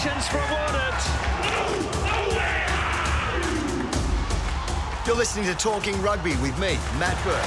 Congratulations from Warnett. You're listening to Talking Rugby with me, Matt Burke.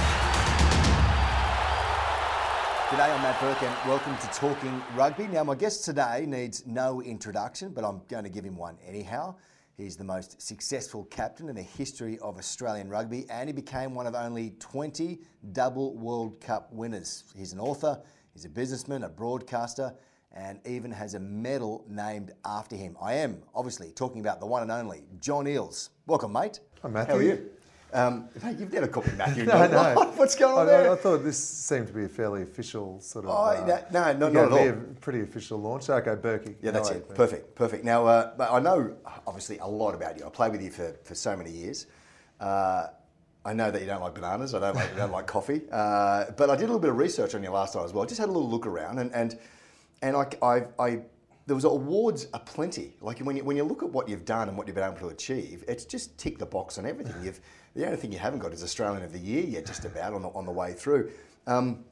G'day, I'm Matt Burke and welcome to Talking Rugby. Now, my guest today needs no introduction, but I'm going to give him one anyhow. He's the most successful captain in the history of Australian rugby, and he became one of only 20 double World Cup winners. He's an author, he's a businessman, a broadcaster, and even has a medal named after him. I am obviously talking about the one and only John Eales. Welcome, mate. Hi, Matthew. How are you? Um, mate, you've never called me Matthew. No, no. no. What's going on I, there? I, I thought this seemed to be a fairly official sort of. Oh, no, no, you not- not at all. a pretty official launch. Okay, Burkey. Yeah, that's No, it. Burkey. Perfect, perfect. Now, uh, but I know obviously a lot about you. I played with you for, for so many years. Uh, I know that you don't like bananas. I don't like, you don't like coffee. Uh, but I did a little bit of research on you last night as well. I Just had a little look around, and and and I, I, I there was awards aplenty. Like when you when you look at what you've done and what you've been able to achieve, it's just tick the box on everything. You've the only thing you haven't got is Australian of the Year yet, just about on the on the way through. Um,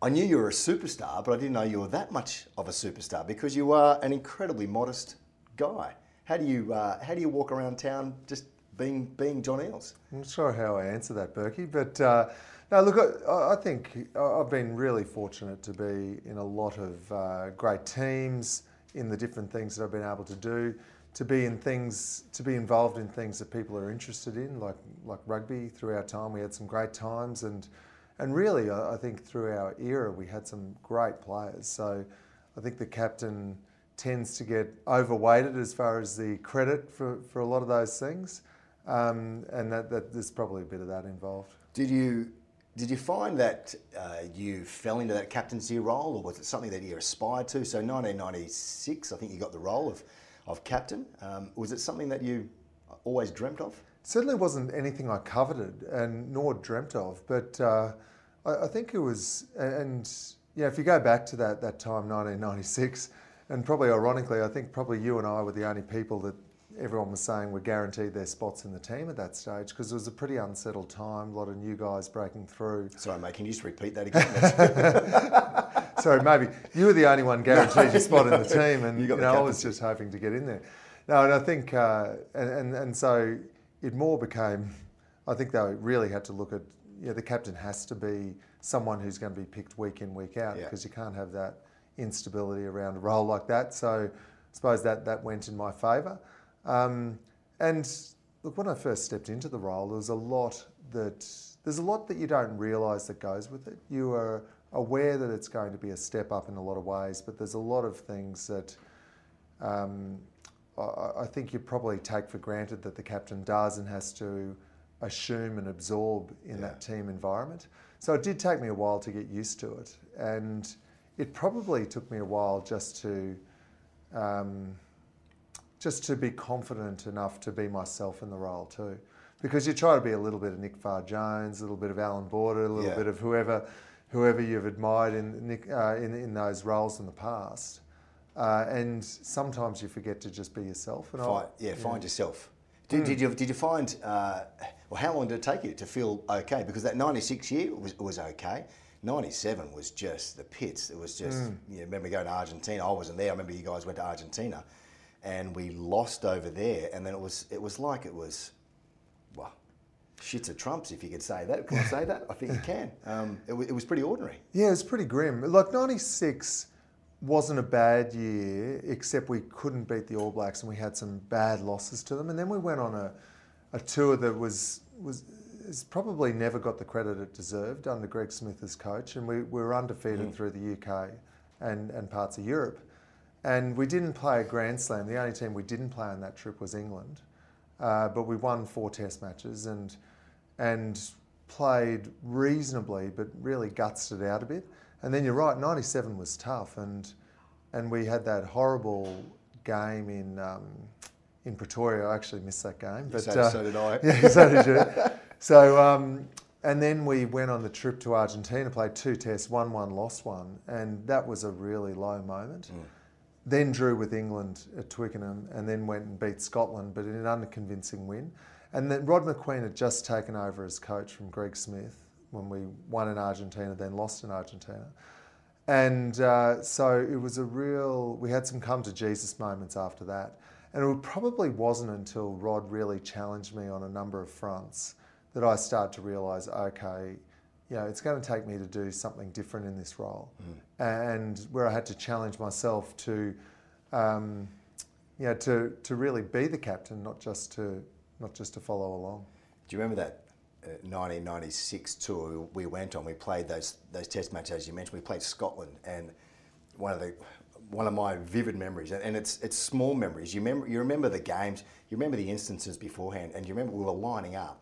I knew you were a superstar, but I didn't know you were that much of a superstar because you are an incredibly modest guy. How do you uh, how do you walk around town just being being John Eales? I'm not sure how I answer that, Burkey, but uh, no, look, I, I think I've been really fortunate to be in a lot of uh, great teams in the different things that I've been able to do, to be in things, to be involved in things that people are interested in, like like rugby. Through our time, we had some great times, and and really, I, I think through our era, we had some great players. So I think the captain tends to get overweighted as far as the credit for, for a lot of those things. Um, and that, that there's probably a bit of that involved. Did you did you find that uh, you fell into that captaincy role, or was it something that you aspired to? So 1996, I think you got the role of of captain. Um, was it something that you always dreamt of? Certainly wasn't anything I coveted and nor dreamt of, but uh, I, I think it was, and yeah, if you go back to that, that time, 1996, and probably ironically, I think probably you and I were the only people that everyone was saying were guaranteed their spots in the team at that stage because it was a pretty unsettled time, a lot of new guys breaking through. Sorry, mate. Can you just repeat that again? Sorry, maybe you were the only one guaranteed your spot in the team, and You you, know I was just hoping to get in there. No, and I think, uh, and, and and so it more became. I think they really had to look at. Yeah, the captain has to be someone who's going to be picked week in week out Yeah. because you can't have that instability around a role like that. So I suppose that that went in my favour. Um, and look, when I first stepped into the role, there was a lot that there's a lot that you don't realise that goes with it. You are aware that it's going to be a step up in a lot of ways, but there's a lot of things that um, I, I think you probably take for granted that the captain does and has to assume and absorb in Yeah. that team environment. So it did take me a while to get used to it, and it probably took me a while just to. Um, just to be confident enough to be myself in the role too. Because you try to be a little bit of Nick Farr Jones, a little bit of Alan Border, a little Yeah. bit of whoever, whoever you've admired in, Nick, uh, in, in those roles in the past. Uh, and sometimes you forget to just be yourself. And I- Find, yeah, find yourself. Did, did you did you find? Uh, well, how long did it take you to feel okay? Because that '96 year was was okay. '97 was just the pits. It was just. You know, remember going to Argentina? I wasn't there. I remember you guys went to Argentina, and we lost over there. And then it was it was like it was, well, shits of trumps if you could say that. Can I say that? I think you can. Um, it, wa- it was pretty ordinary. Yeah, it's pretty grim. Like '96 wasn't a bad year, except we couldn't beat the All Blacks and we had some bad losses to them. And then we went on a, a tour that was was has probably never got the credit it deserved under Greg Smith as coach, and we, we were undefeated through the UK and, and parts of Europe. And we didn't play a Grand Slam. The only team we didn't play on that trip was England, uh, but we won four Test matches and and played reasonably, but really gutsed it out a bit. And then you're right, '97 was tough, and and we had that horrible game in um, in Pretoria. I actually missed that game, but So- so did I. Yeah, so did you. So um, and then we went on the trip to Argentina, played two tests, won one, lost one, and that was a really low moment. Then drew with England at Twickenham, and then went and beat Scotland, but in an unconvincing win. And then Rod Macqueen had just taken over as coach from Greg Smith when we won in Argentina, then lost in Argentina. And uh, so it was a real, we had some come to Jesus moments after that. And it probably wasn't until Rod really challenged me on a number of fronts that I started to realise, okay, you know, it's going to take me to do something different in this role. Mm. And where I had to challenge myself to, um, you know, to, to really be the captain, not just to, not just to follow along. Do you remember that 1996 uh, tour we went on? We played those those test matches as you mentioned. We played Scotland, and one of the one of my vivid memories, and it's it's small memories. You remember you remember the games, you remember the instances beforehand, and you remember we were lining up,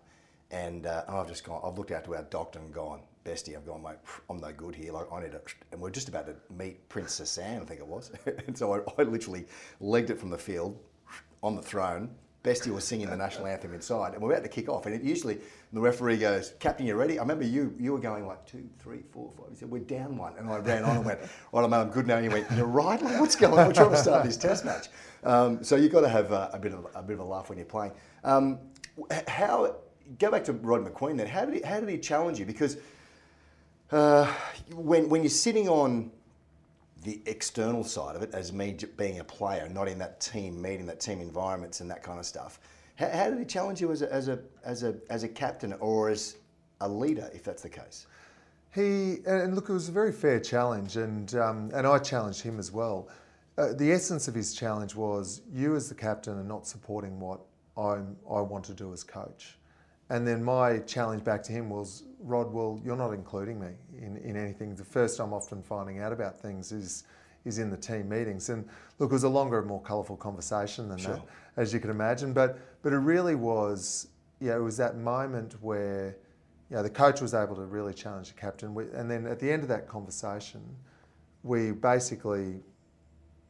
and, uh, I've just gone. I've looked out to our doctor and gone, Bestie, I've gone, mate, I'm no good here. Like I need to, and we're just about to meet Prince Sasan, I think it was, and so I, I literally legged it from the field on the throne Bestie was singing the national anthem inside, and we're about to kick off. And it usually the referee goes, "Captain, you ready?" I remember you you were going like two, three, four, five. He said, "We're down one," and I ran on and went, "Right, I'm, I'm good now." And you went, "You're right. Like, what's going on? We're trying to start this test match." Um, so you've got to have a, a, bit of a bit of a laugh when you're playing. Um, how go back to Rod Macqueen then? How did he, how did he challenge you? Because uh, when when you're sitting on the external side of it as me being a player, not in that team meeting, that team environments, and that kind of stuff. How, how did he challenge you as a, as a as a as a captain or as a leader, if that's the case? He and look, it was a very fair challenge, and um, and I challenged him as well. Uh, the essence of his challenge was you as the captain are not supporting what I I want to do as coach. And then my challenge back to him was, Rod, well, you're not including me in, in anything. The first I'm often finding out about things is is in the team meetings. And look, it was a longer and more colourful conversation than sure. that, as you can imagine. But but it really was, yeah, it was that moment where, you know, the coach was able to really challenge the captain. And then at the end of that conversation, we basically,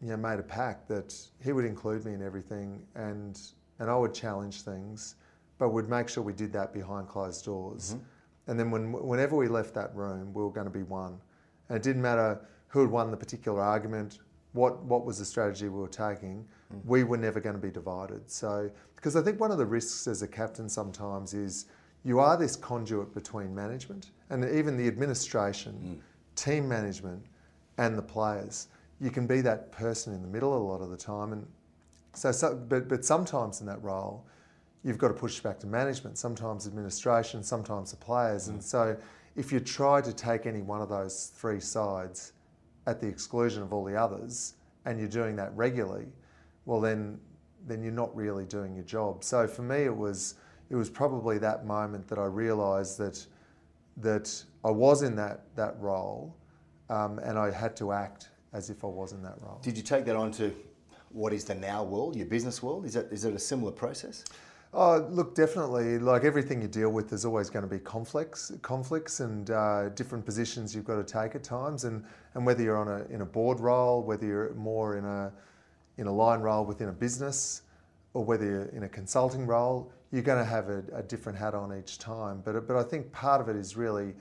you know, made a pact that he would include me in everything and and I would challenge things but we'd make sure we did that behind closed doors. Mm-hmm. And then when, whenever we left that room, we were going to be one. And it didn't matter who had won the particular argument, what, what was the strategy we were taking, mm. we were never going to be divided. So, because I think one of the risks as a captain sometimes is you are this conduit between management and even the administration, mm. team management, and the players. You can be that person in the middle a lot of the time. And so, so but, but sometimes in that role, you've got to push back to management, sometimes administration, sometimes the players. Mm. And so if you try to take any one of those three sides at the exclusion of all the others, and you're doing that regularly, well then then you're not really doing your job. So for me it was it was probably that moment that I realised that that I was in that that role um, and I had to act as if I was in that role. Did you take that on to what is the now world, your business world? Is that is it a similar process? Oh, look, definitely. Like everything you deal with, there's always going to be conflicts, conflicts, and uh, different positions you've got to take at times. And, and whether you're on a in a board role, whether you're more in a in a line role within a business, or whether you're in a consulting role, you're going to have a, a different hat on each time. But but I think part of it is really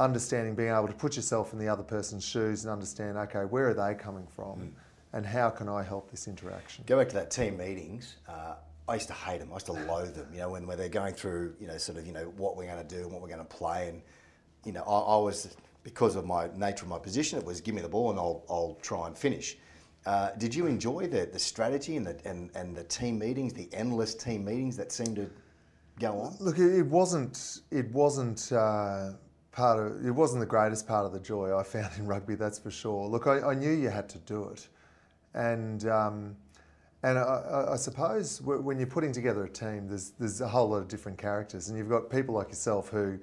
understanding, being able to put yourself in the other person's shoes and understand, okay, where are they coming from, mm. and how can I help this interaction? Go back to that team meetings. Uh, I used to hate them. I used to loathe them. You know, when, when they're going through, you know, sort of, you know, what we're going to do and what we're going to play, and you know, I, I, was because of my nature of my position, it was give me the ball and I'll, I'll try and finish. Uh, did you enjoy the, the strategy and the and, and the team meetings, the endless team meetings that seemed to go on? Look, it wasn't it wasn't uh, part of it wasn't the greatest part of the joy I found in rugby. That's for sure. Look, I, I knew you had to do it, and. Um, and I, I, suppose when you're putting together a team, there's there's a whole lot of different characters, and you've got people like yourself who, you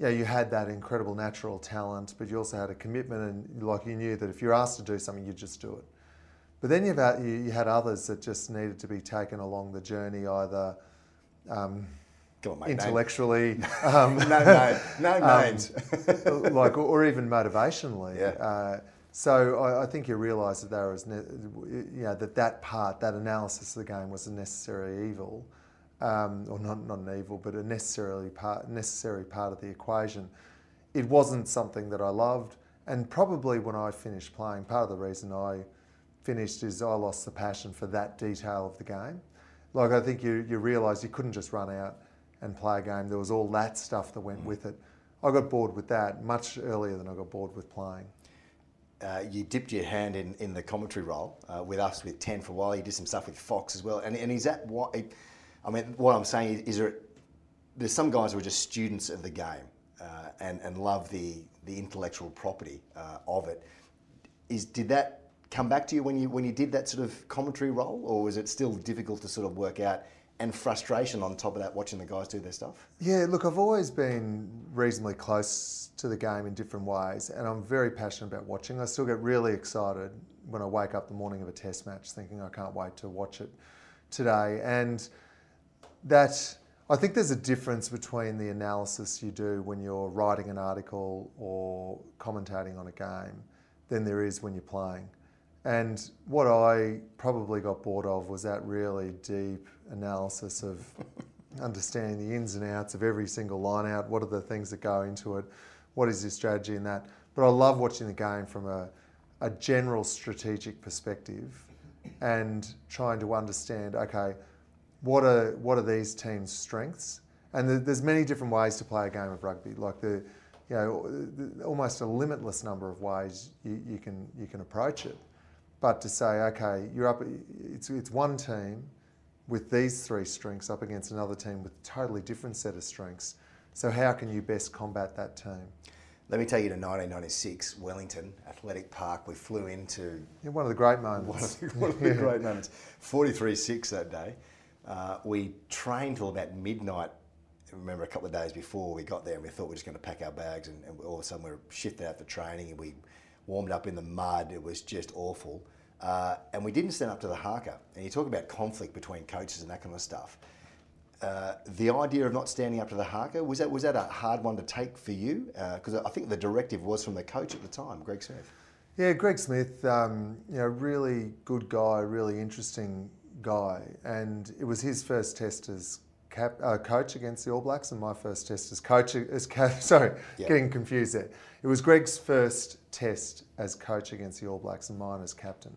know, you had that incredible natural talent, but you also had a commitment, and like you knew that if you're asked to do something, you'd just do it. But then you've had, you, you had others that just needed to be taken along the journey, either um, on, mate, intellectually, um, no, no, no um, names, um, like or even motivationally. Yeah. Uh, so I, I think you realise that there was, ne- you know, that that part, that analysis of the game was a necessary evil, um, or not, not an evil, but a necessarily part, necessary part of the equation. It wasn't something that I loved, and probably when I finished playing, part of the reason I finished is I lost the passion for that detail of the game. Like I think you, you realise you couldn't just run out and play a game. There was all that stuff that went with it. I got bored with that much earlier than I got bored with playing uh, you dipped your hand in, in the commentary role uh, with us with 10 for a while. You did some stuff with Fox as well. And, and is that what, I mean, what I'm saying is, is there, there's some guys who are just students of the game uh, and, and love the, the intellectual property uh, of it. Is, did that come back to you when you, when you did that sort of commentary role, or was it still difficult to sort of work out? And frustration on top of that watching the guys do their stuff? Yeah, look, I've always been reasonably close to the game in different ways, and I'm very passionate about watching. I still get really excited when I wake up the morning of a test match thinking I can't wait to watch it today. And that, I think there's a difference between the analysis you do when you're writing an article or commentating on a game than there is when you're playing. And what I probably got bored of was that really deep analysis of understanding the ins and outs of every single line out. What are the things that go into it? What is your strategy in that? But I love watching the game from a, a general strategic perspective and trying to understand, okay, what are, what are these teams' strengths? And there's many different ways to play a game of rugby. Like the, you know, almost a limitless number of ways you, you, can, you can approach it. But to say, okay, you're up, it's, it's one team with these three strengths up against another team with a totally different set of strengths. So how can you best combat that team? Let me take you to 1996, Wellington Athletic Park. We flew into yeah, one of the great moments. One of the, one of the great moments. 43-6 that day. Uh, we trained till about midnight. I remember a couple of days before we got there, and we thought we were just going to pack our bags, and, and all of a sudden we were shifted out for training, and we warmed up in the mud. It was just awful. Uh, and we didn't stand up to the haka. And you talk about conflict between coaches and that kind of stuff. Uh, the idea of not standing up to the haka was that was that a hard one to take for you? Because uh, I think the directive was from the coach at the time, Greg Smith. Yeah, Greg Smith, um, you know, really good guy, really interesting guy, and it was his first test as cap, uh, coach against the All Blacks, and my first test as coach as sorry, yep. getting confused there. It was Greg's first test as coach against the All Blacks, and mine as captain.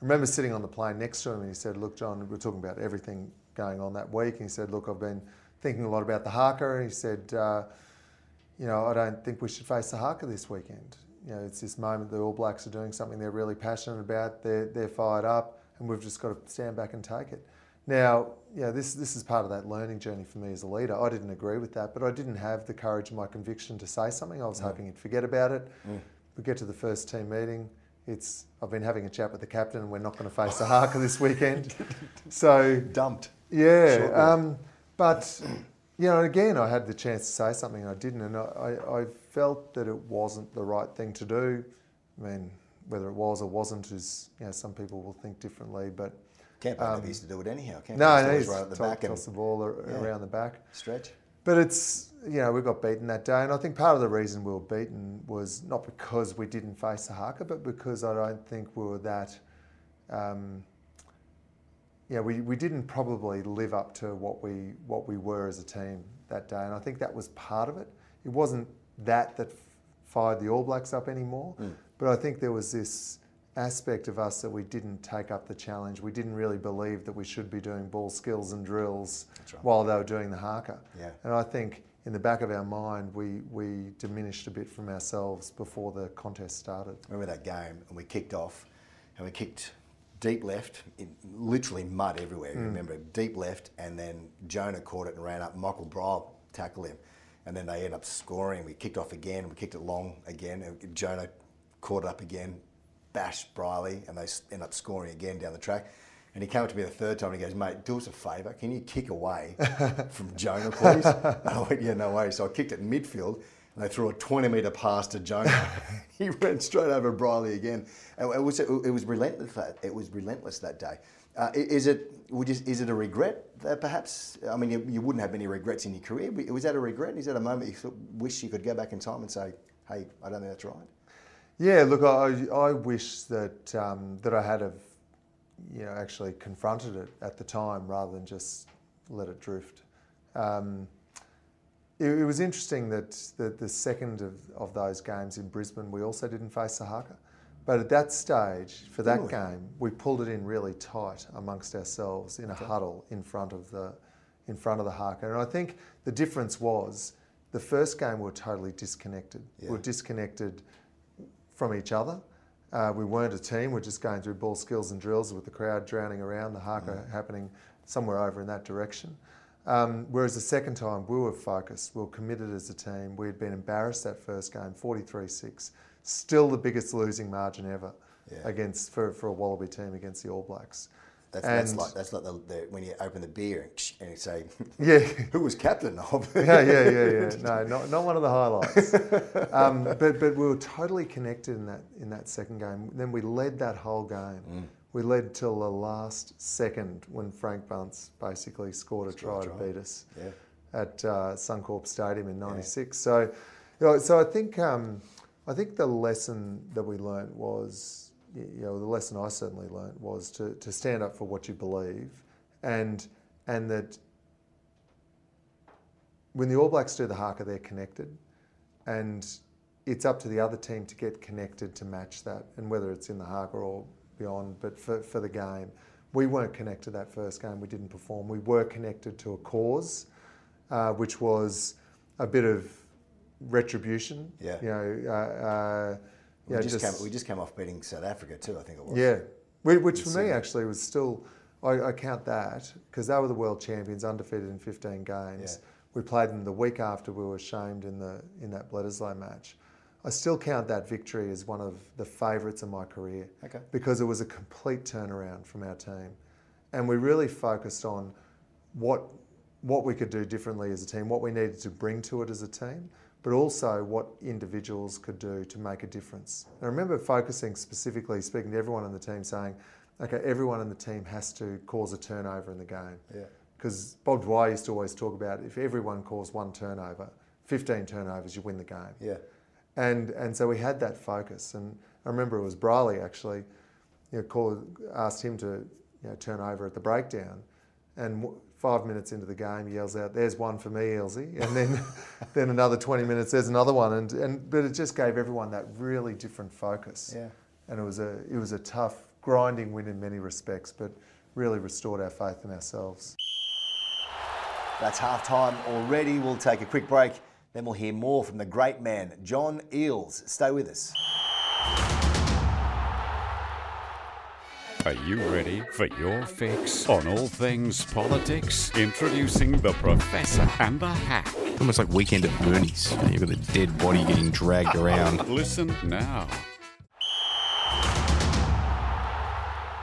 I remember sitting on the plane next to him, and he said, "Look, John, we're talking about everything going on that week." And he said, "Look, I've been thinking a lot about the haka." And he said, uh, "You know, I don't think we should face the haka this weekend. You know, it's this moment the All Blacks are doing something they're really passionate about. They're they're fired up, and we've just got to stand back and take it." Now, yeah, this, this is part of that learning journey for me as a leader. I didn't agree with that, but I didn't have the courage and my conviction to say something. I was mm. hoping he'd forget about it. Mm. We get to the first team meeting. It's I've been having a chat with the captain, and we're not going to face the haka this weekend. So dumped. Yeah, um, but you know, again, I had the chance to say something, and I didn't, and I, I felt that it wasn't the right thing to do. I mean, whether it was or wasn't is, you know, some people will think differently, but Campo um, used to do it anyhow. Campo no, no, he's right at the back toss the ball yeah, around the back. Stretch. But it's you know we got beaten that day, and I think part of the reason we were beaten was not because we didn't face the haka, but because I don't think we were that. Um, yeah, we, we didn't probably live up to what we what we were as a team that day, and I think that was part of it. It wasn't that that fired the All Blacks up anymore, mm. but I think there was this aspect of us that we didn't take up the challenge. We didn't really believe that we should be doing ball skills and drills right. while they were doing the haka. Yeah. And I think in the back of our mind, we, we diminished a bit from ourselves before the contest started. remember that game, and we kicked off, and we kicked deep left, in, literally mud everywhere. Mm. Remember, deep left, and then Jonah caught it and ran up. Michael Brial tackled him, and then they end up scoring. We kicked off again. We kicked it long again. And Jonah caught it up again, bashed Briley and they end up scoring again down the track. And he came up to me the third time and he goes, mate, do us a favour. Can you kick away from Jonah, please? I went, yeah, no way. So I kicked it in midfield and they threw a 20 metre pass to Jonah. he went straight over Briley again. And it was, it was relentless that, it was relentless that day. Uh, is it would you, is it a regret that perhaps I mean you, you, wouldn't have many regrets in your career? Was that a regret? Is that a moment you wish you could go back in time and say, "Hey, I don't think that's right"? Yeah, look, I, I wish that um, that I had have, you know, actually confronted it at the time rather than just let it drift. Um, it, it, was interesting that the, the second of, of those games in Brisbane, we also didn't face the haka. But at that stage, for that really? game, we pulled it in really tight amongst ourselves in a okay. huddle in front of the in front of the haka. And I think the difference was the first game we were totally disconnected. Yeah. We were disconnected from each other. Uh, we weren't a team. We're just going through ball skills and drills with the crowd drowning around, the haka happening somewhere over in that direction. Um, whereas the second time, we were focused, we were committed as a team. We had been embarrassed that first game, 43 6. Still the biggest losing margin ever Yeah. against for, for a Wallaby team against the All Blacks. That's, that's like that's like the, the, when you open the beer and, and you say, Yeah. "Who was captain of?" yeah, yeah, yeah, yeah. No, not, not one of the highlights. Um, but but we were totally connected in that in that second game. Then we led that whole game. Mm. We led till the last second when Frank Bunce basically scored a try, a to beat us Yeah. at uh, Suncorp Stadium in '96. So, you know, so I think um, I think the lesson that we learnt was, you know, the lesson I certainly learnt was to, to stand up for what you believe, and and that when the All Blacks do the haka, they're connected, and it's up to the other team to get connected to match that, and whether it's in the haka or beyond. But for, for the game, we weren't connected that first game. We didn't perform. We were connected to a cause, uh, which was a bit of retribution. Yeah. You know, uh, uh, We, yeah, just, came, we just came off beating South Africa too. I think it was. yeah, Whi- which for me actually was still, I, I count that because they were the world champions, undefeated in 15 games. Yeah. We played them the week after we were shamed in the in that Bledisloe match. I still count that victory as one of the favourites of my career Okay. because it was a complete turnaround from our team, and we really focused on what what we could do differently as a team, what we needed to bring to it as a team, but also what individuals could do to make a difference. I remember focusing specifically, speaking to everyone in the team, saying, "Okay, everyone in the team has to cause a turnover in the game." Yeah. Because Bob Dwyer used to always talk about if everyone caused one turnover, 15 turnovers, you win the game. Yeah. And and so we had that focus. And I remember it was Briley actually, you know, called, asked him to you know, turn over at the breakdown, and five minutes into the game, he yells out, "There's one for me, Elsie," and then then another 20 minutes, there's another one, and and but it just gave everyone that really different focus. Yeah. And it was a it was a tough, grinding win in many respects, but really restored our faith in ourselves. That's half time already. We'll take a quick break. Then we'll hear more from the great man, John Eales. Stay with us. Are you ready for your fix on all things politics? Introducing the Professor and the Hack. Almost like weekend at Bernie's. You know, You've got the dead body getting dragged around. Listen now.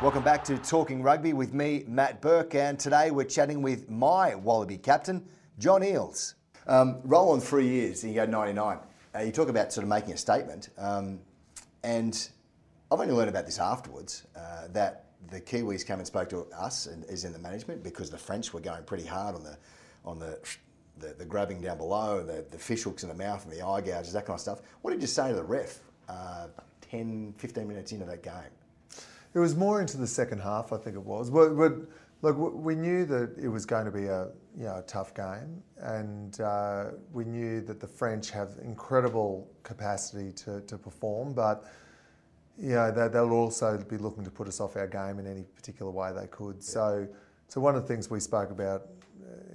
Welcome back to Talking Rugby with me, Matt Burke, and today we're chatting with my Wallaby captain, John Eales. Um, roll on three years, and you go 99. Uh, you talk about sort of making a statement, um, and I've only learned about this afterwards uh, that the Kiwis came and spoke to us and is in the management because the French were going pretty hard on the on the the, the grabbing down below, the, the fish hooks in the mouth and the eye gouges, that kind of stuff. What did you say to the ref uh, 10, 15 minutes into that game? It was more into the second half, I think it was. But, but look, we knew that it was going to be a you know a tough game, and uh, we knew that the French have incredible capacity to, to perform, but know they, they'll also be looking to put us off our game in any particular way they could. So, so one of the things we spoke about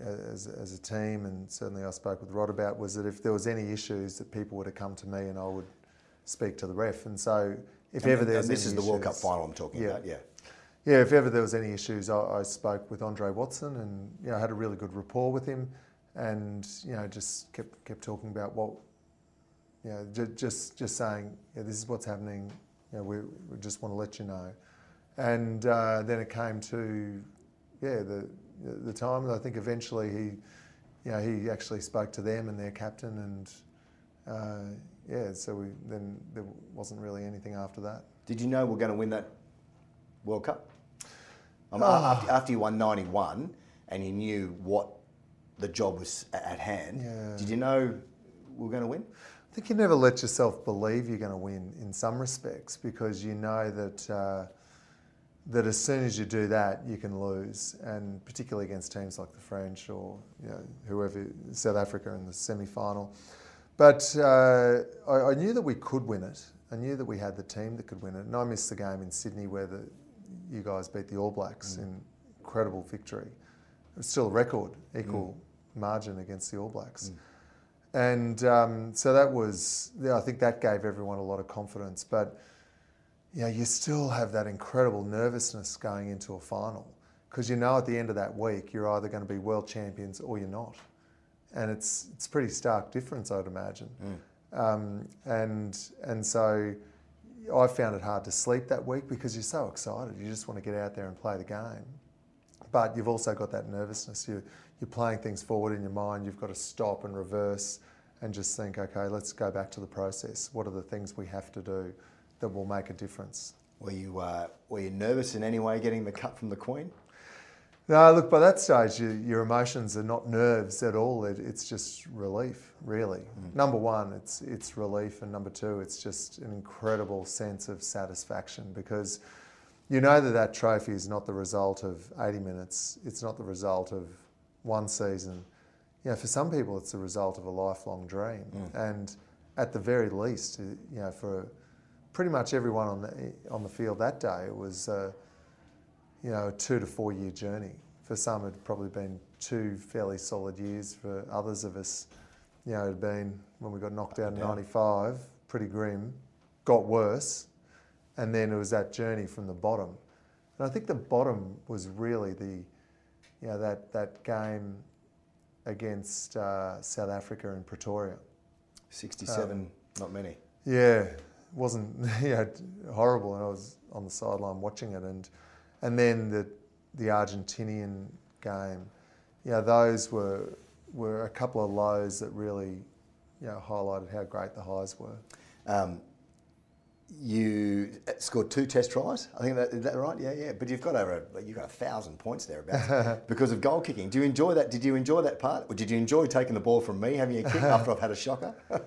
uh, as, as a team, and certainly I spoke with Rod about, was that if there was any issues, that people would have come to me and I would speak to the ref. And so, if And- ever there's this any is the World Cup final I'm talking Yeah. about, yeah. yeah, if ever there was any issues, I, I spoke with Andre Watson, and you know, had a really good rapport with him, and you know, just kept kept talking about what, you know, ju- just just saying, yeah, this is what's happening. You know, we, we just want to let you know, and uh, then it came to, yeah, the the time. and I think eventually he, you know, he actually spoke to them and their captain, and uh, yeah, so we then there wasn't really anything after that. Did you know we're going to win that World Cup? Um, Ah. after, after you won 91 and you knew what the job was at hand, Yeah. did you know we were going to win? I think you never let yourself believe you're going to win in some respects because you know that uh, that as soon as you do that, you can lose, and particularly against teams like the French or you know, whoever, South Africa in the semi-final. But uh, I, I knew that we could win it. I knew that we had the team that could win it, and I missed the game in Sydney where the you guys beat the All Blacks in incredible victory. It was still a record, equal margin against the All Blacks. And um, so that was, yeah, I think that gave everyone a lot of confidence. But you know, you still have that incredible nervousness going into a final because you know at the end of that week you're either going to be world champions or you're not, and it's it's pretty stark difference, I'd imagine. Um, and and so I found it hard to sleep that week because you're so excited. You just want to get out there and play the game, but you've also got that nervousness. You you're playing things forward in your mind. You've got to stop and reverse and just think, okay, let's go back to the process. What are the things we have to do that will make a difference? Were you uh, were you nervous in any way getting the cut from the Queen? No, look, by that stage, you, your emotions are not nerves at all. It, it's just relief, really. Number one, it's, it's relief. And number two, it's just an incredible sense of satisfaction because you know that that trophy is not the result of 80 minutes. It's not the result of one season. You know, for some people, it's the result of a lifelong dream. And at the very least, you know, for pretty much everyone on the, on the field that day, it was. Uh, you know, a two to four year journey. For some, it'd probably been two fairly solid years. For others of us, you know, it had been when we got knocked out in down. '95, pretty grim. Got worse, and then it was that journey from the bottom. And I think the bottom was really the, you know, that that game against uh, South Africa in Pretoria. Sixty-seven, not many. Yeah, it wasn't you know, horrible, and I was on the sideline watching it, and and then the the Argentinian game, you know, those were were a couple of lows that really, you know, highlighted how great the highs were. Um, you scored two test tries. I think that is that right? Yeah, yeah. But you've got over a, you've got a thousand points thereabouts because of goal kicking. Do you enjoy that? Did you enjoy that part? Or did you enjoy taking the ball from me, having a kick after I've had a shocker?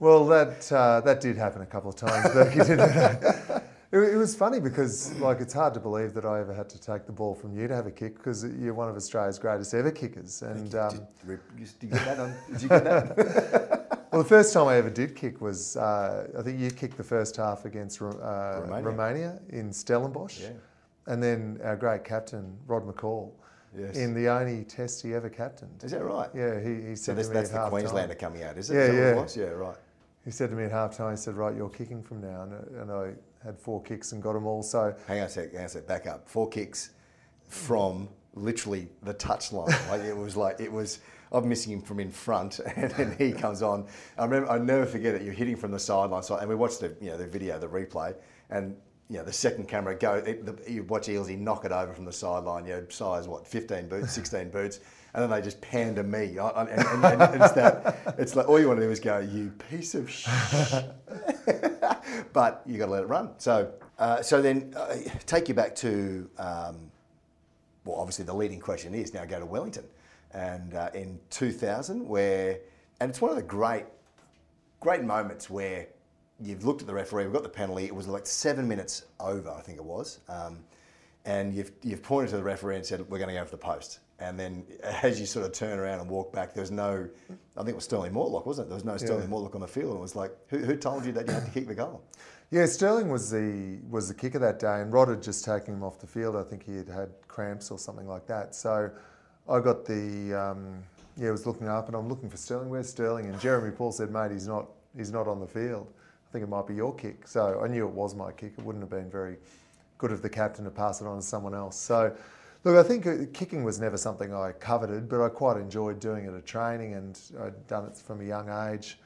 Well, that uh, that did happen a couple of times, didn't it? It, was funny because, like, it's hard to believe that I ever had to take the ball from you to have a kick because you're one of Australia's greatest ever kickers. And um, did, did you get that on? Did you get that? Well, the first time I ever did kick was uh, I think you kicked the first half against uh, Romania. Romania. in Stellenbosch, Yeah. and then our great captain Rod McCall Yes. in the only test he ever captained. Is that right? Yeah, he, he So said this, to me that's at the half Queenslander time. coming out, is it? Yeah, Is that what it yeah. was? Yeah, right. He said to me at half time, he said, "Right, you're kicking from now," and, and I had four kicks and got them all. So Hang on a sec, hang on a sec, back up. Four kicks from literally the touchline. like it was like it was. I'm missing him from in front, and then he comes on. I remember, I never forget it. You're hitting from the sideline, so, and we watched the you know the video, the replay, and you know the second camera go. It, the, you watch Ealsey knock it over from the sideline. You know, size what, 15 boots, 16 boots, and then they just pan to me, I- I- and, and, and, and it's that. It's like all you want to do is go, you piece of shit. but you got to let it run. So, uh, so then uh, take you back to, um, well, obviously the leading question is now go to Wellington, and uh, in 2000, where, and it's one of the great, great moments where you've looked at the referee, we've got the penalty. It was like seven minutes over, I think it was, um, and you've you've pointed to the referee and said we're going to go for the post. And then, as you sort of turn around and walk back, there's no, I think it was Stirling Mortlock, wasn't it? There was no Stirling Mortlock on the field. And it was like, who, who told you that you had to kick the goal? Yeah, Stirling was the was the kicker that day, and Rod had just taken him off the field. I think he had had cramps or something like that. So I got the um, yeah, I was looking up, and I'm looking for Stirling. Where's Stirling? And Jeremy Paul said, "Mate, he's not he's not on the field. I think it might be your kick." So I knew it was my kick. It wouldn't have been very good of the captain to pass it on to someone else. So. Look, I think uh, kicking was never something I coveted, but I quite enjoyed doing it at training, and I'd done it from a young age.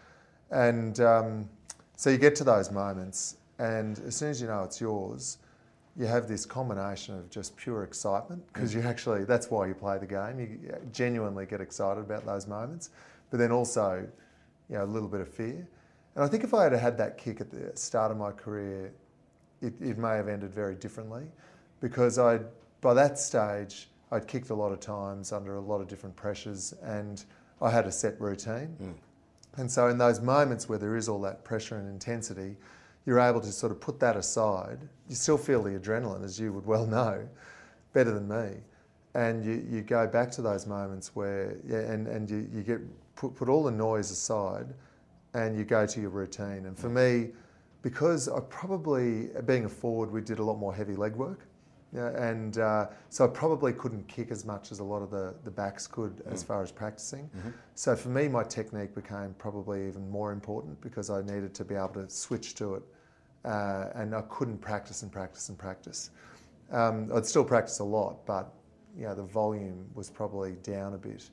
And um, so you get to those moments, and as soon as you know it's yours, you have this combination of just pure excitement because mm. you actually, that's why you play the game. You genuinely get excited about those moments, but then also, you know, a little bit of fear. And I think if I had had that kick at the start of my career, it, it may have ended very differently because I, by that stage, I'd kicked a lot of times under a lot of different pressures and I had a set routine. Mm. And so, in those moments where there is all that pressure and intensity, you're able to sort of put that aside. You still feel the adrenaline, as you would well know, better than me. And you, you go back to those moments where, yeah, and, and you, you get put, put all the noise aside and you go to your routine. And for me, because I probably, being a forward, we did a lot more heavy leg work. Yeah, and uh, so I probably couldn't kick as much as a lot of the, the backs could as far as practicing. So for me, my technique became probably even more important because I needed to be able to switch to it uh, and I couldn't practice and practice and practice. Um, I'd still practice a lot, but you know, the volume was probably down a bit.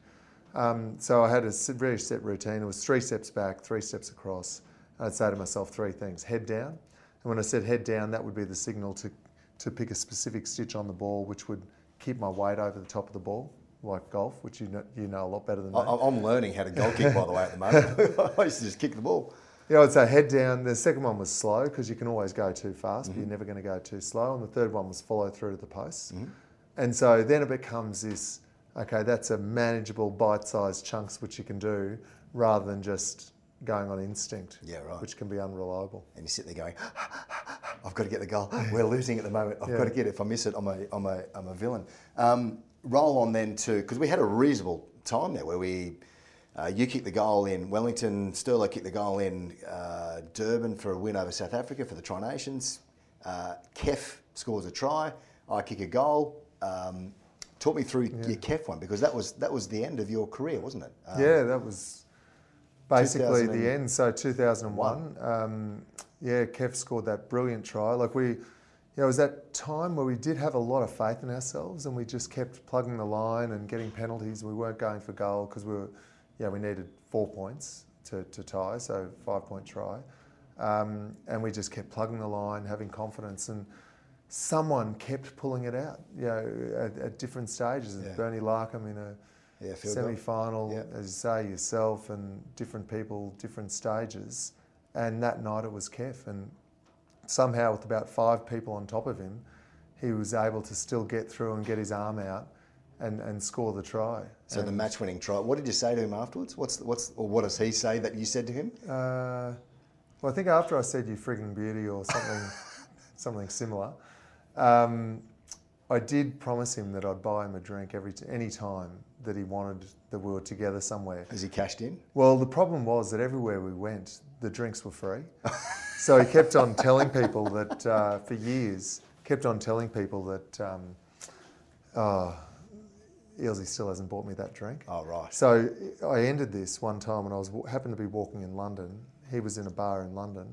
Um, so I had a very set routine. It was three steps back, three steps across. I'd say to myself three things: head down, and when I said head down, that would be the signal to to pick a specific stitch on the ball, which would keep my weight over the top of the ball, like golf, which you know, you know a lot better than me. I, I'm learning how to goal kick, by the way, at the moment. I used to just kick the ball. Yeah, I'd say head down. The second one was slow because you can always go too fast, but mm-hmm. you're never going to go too slow. And the third one was follow through to the posts. Mm-hmm. And so then it becomes this okay, that's a manageable bite sized chunks which you can do rather than just going on instinct, Yeah, right. which can be unreliable. And you sit there going, I've got to get the goal. We're losing at the moment. I've got to get it. If I miss it, I'm a, I'm a, I'm a villain. Um, roll on then to, because we had a reasonable time there where we, uh, you kicked the goal in Wellington, Sterlo kicked the goal in uh, Durban for a win over South Africa for the Tri Nations. Uh, Kef scores a try. I kick a goal. Um, talk me through your Kef one because that was that was the end of your career, wasn't it? Um, yeah, that was basically the end. So 2001, um, yeah, Kef scored that brilliant try. Like we, you know, it was that time where we did have a lot of faith in ourselves, and we just kept plugging the line and getting penalties. We weren't going for goal because we were, yeah, we needed four points to, to tie, so five point try, um, and we just kept plugging the line, having confidence and. Someone kept pulling it out, you know, at, at different stages. Yeah. Bernie Larkham in a Yeah, semi-final, Yeah. as you say yourself, and different people, different stages. And that night it was Kef, and somehow with about five people on top of him, he was able to still get through and get his arm out and, and score the try. So the match-winning try. What did you say to him afterwards? What's what's or what does he say that you said to him? Uh, well, I think after I said "you frigging beauty" or something, something similar, um, I did promise him that I'd buy him a drink every t- any time that he wanted that we were together somewhere. Has he cashed in? Well, the problem was that everywhere we went, the drinks were free. so he kept on telling people that uh, for years, kept on telling people that, um, oh, Eelsy still hasn't bought me that drink. Oh right. So I ended this one time when I was happened to be walking in London. He was in a bar in London.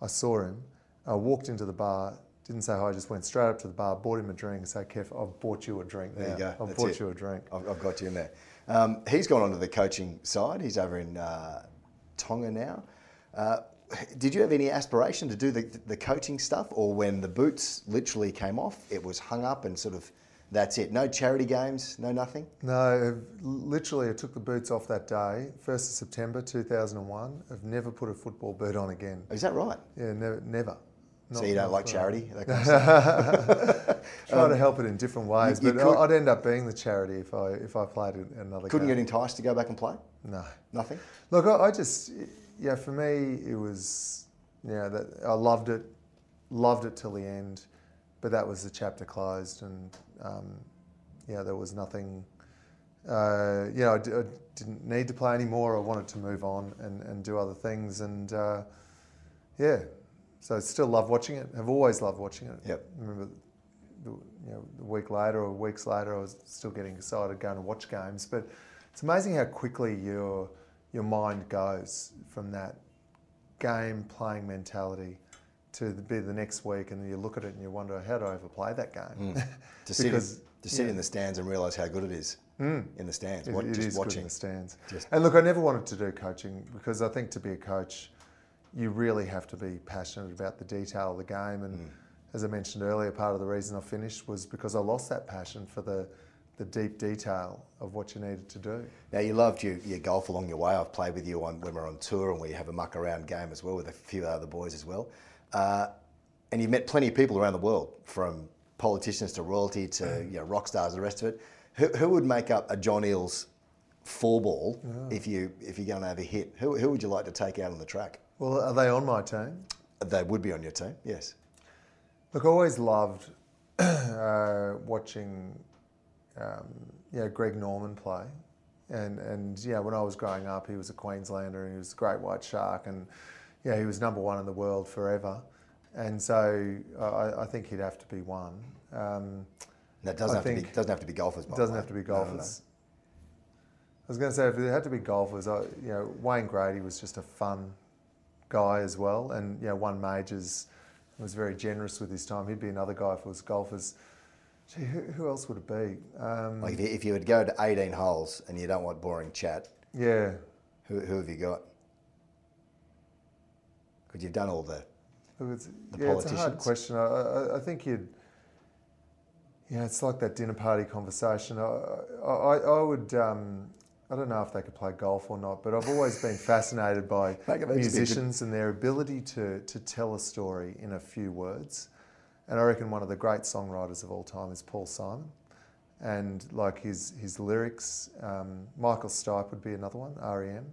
I saw him. I walked into the bar. Didn't say hi. Just went straight up to the bar, bought him a drink, and said, "Kef, I've bought you a drink. There you go. I've That's bought it. you a drink." I've, I've got you in there. Um, he's gone on to the coaching side. He's over in uh, Tonga now. Uh, did you have any aspiration to do the, the coaching stuff, or when the boots literally came off, it was hung up and sort of that's it? No charity games, no nothing. No, literally, I took the boots off that day, 1st of September 2001. I've never put a football boot on again. Is that right? Yeah, never. never. So you don't like charity? That kind of? Try to help it in different ways, Um, you but could- I'd end up being the charity if I if I played another. Couldn't get enticed to go back and play? No. Nothing. Look, I, I just, yeah, for me, it was, yeah, that I loved it, loved it till the end, but that was the chapter closed, and um, yeah, there was nothing. Uh, you know, I, d- I didn't need to play anymore. I wanted to move on and, and do other things, and uh, yeah, so I still love watching it. Have always loved watching it. Yep. Remember, the, you know, a week later or weeks later, I was still getting excited going to watch games. But it's amazing how quickly your your mind goes from that game playing mentality to the, be the next week, and then you look at it and you wonder, how do I ever play that game? Mm. To sit, in, Because- to sit in the stands and realise how good it is mm. in the stands. It- What, it just is good in watching. the stands. Just- and look, I never wanted to do coaching because I think to be a coach, you really have to be passionate about the detail of the game. And as I mentioned earlier, part of the reason I finished was because I lost that passion for the, the deep detail of what you needed to do. Now you loved your, your golf along your way. I've played with you on when we're on tour and we have a muck around game as well with a few other boys as well. Uh, and you've met plenty of people around the world, from politicians to royalty to you know, rock stars the rest of it. Who, who would make up a John Eales four ball if you if you're going to have a hit? Who, who would you like to take out on the track? Well, are they on my team? They would be on your team, yes. Look, I always loved uh, watching, um, you know, Greg Norman play, and and yeah, when I was growing up, he was a Queenslander and he was a great white shark, and yeah, he was number one in the world forever, and so I, I think he'd have to be one. Um, That doesn't I have to be doesn't have to be golfers. by it doesn't have to be No, no, no. golfers. I was going to say if it had to be golfers, I, you know, Wayne Grady was just a fun guy as well, and you know, won majors was very generous with his time. He'd be another guy if it was golfers. Gee, who, who else would it be? Um, Like if you, if you would go to 18 holes and you don't want boring chat, yeah, who, who have you got? Because you've done all the. It was, The yeah, it's a hard question. I, I, I think you'd, yeah, it's like that dinner party conversation. I, I, I would, um, I don't know if they could play golf or not, but I've always been fascinated by Mate, it makes me a good- musicians and their ability to, to tell a story in a few words. And I reckon one of the great songwriters of all time is Paul Simon. And like his, his lyrics, um, Michael Stipe would be another one, REM.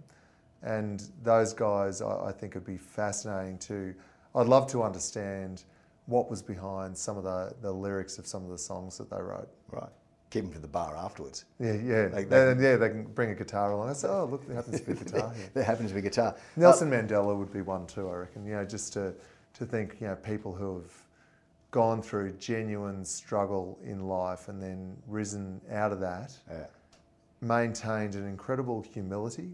And those guys, I, I think, would be fascinating to. I'd love to understand what was behind some of the, the lyrics of some of the songs that they wrote. Right. Keep them to the bar afterwards. Yeah, yeah. Like they and yeah, they can bring a guitar along. I say, oh, look, there happens to be a guitar here. There happens to be a guitar. Nelson uh, Mandela would be one too, I reckon. You know, just to, to think, you know, people who have gone through genuine struggle in life and then risen out of that, Yeah. maintained an incredible humility,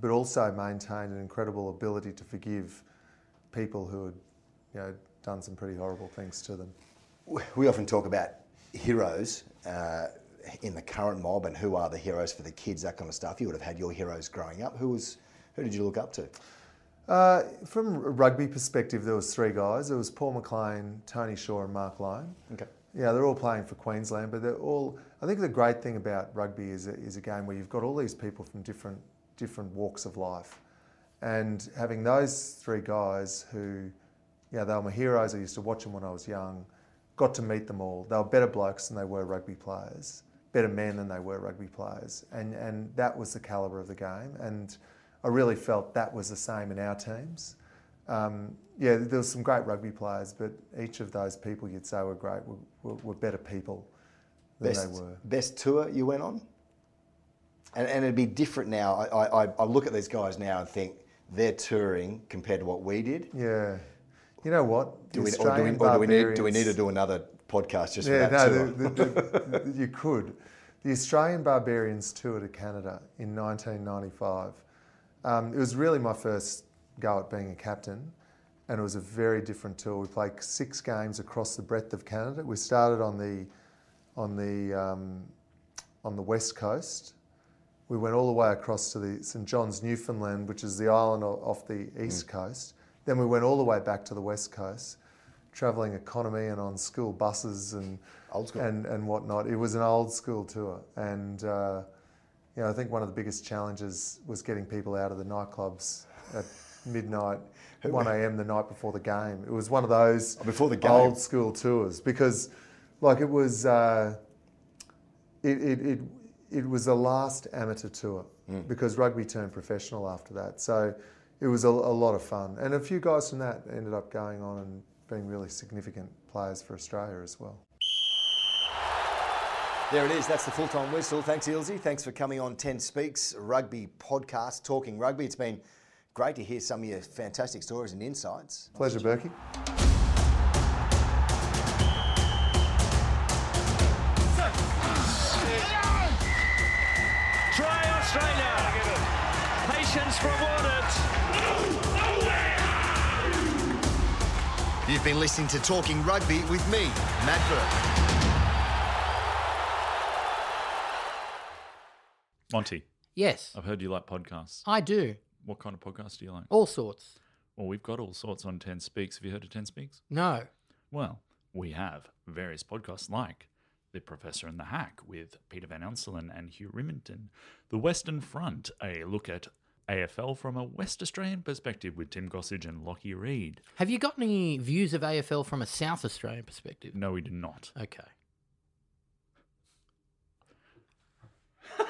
but also maintained an incredible ability to forgive people who had, you know, done some pretty horrible things to them. We often talk about heroes uh, in the current mob and who are the heroes for the kids, that kind of stuff. You would have had your heroes growing up. Who was, who did you look up to? Uh, from a rugby perspective, there was three guys. There was Paul McLean, Tony Shaw, and Mark Loane. Okay. Yeah, they're all playing for Queensland, but they're all. I think the great thing about rugby is a, is a game where you've got all these people from different different walks of life, and having those three guys who, yeah, they were my heroes. I used to watch them when I was young. Got to meet them all. They were better blokes than they were rugby players, better men than they were rugby players, and and that was the calibre of the game. And I really felt that was the same in our teams. Um, yeah, there was some great rugby players, but each of those people you'd say were great were, were, were better people than Best, they were. best tour you went on? And, and it'd be different now. I, I, I look at these guys now and think they're touring compared to what we did. Yeah. You know what? Do we, or do we, or do we need do we need to do another podcast just Yeah, for that no, tour? the, the, the, you could. The Australian Barbarians toured to Canada in 1995. Um, it was really my first go at being a captain, and it was a very different tour. We played six games across the breadth of Canada. We started on the on the um, on the west coast. We went all the way across to the St John's, Newfoundland, which is the island off the east coast. Then we went all the way back to the west coast, travelling economy and on school buses and Old school. and and whatnot. It was an old school tour, and uh, you know, I think one of the biggest challenges was getting people out of the nightclubs at midnight, 1 a.m. the night before the game. It was one of those Oh, before the game. old school tours because, like, it was uh, it, it it it was the last amateur tour Mm. because rugby turned professional after that. So it was a, a lot of fun, and a few guys from that ended up going on and being really significant players for Australia as well. There it is. That's the full time whistle. Thanks, Ealesy. Thanks for coming on 10 Speaks Rugby podcast, talking rugby. It's been great to hear some of your fantastic stories and insights. Pleasure, Burkey. Try Australia. Patience rewarded. You've been listening to Talking Rugby with me, Matt Burke. Monty, Yes, I've heard you like podcasts. I do. What kind of podcasts do you like? All sorts. Well, we've got all sorts on 10 Speaks. Have you heard of 10 Speaks? No. Well, we have various podcasts like The Professor and the Hack with Peter Van Onselen and Hugh Riminton, The Western Front, a look at AFL from a West Australian perspective with Tim Gossage and Lockie Reed. Have you got any views of AFL from a South Australian perspective? No, we do not. Okay.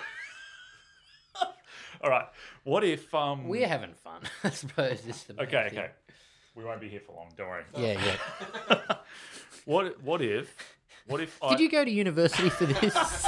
All right. What if um We're having fun, I suppose. Is the main Okay, thing. okay. We won't be here for long, don't worry. Yeah, yeah. What what if what if I Did you go to university for this?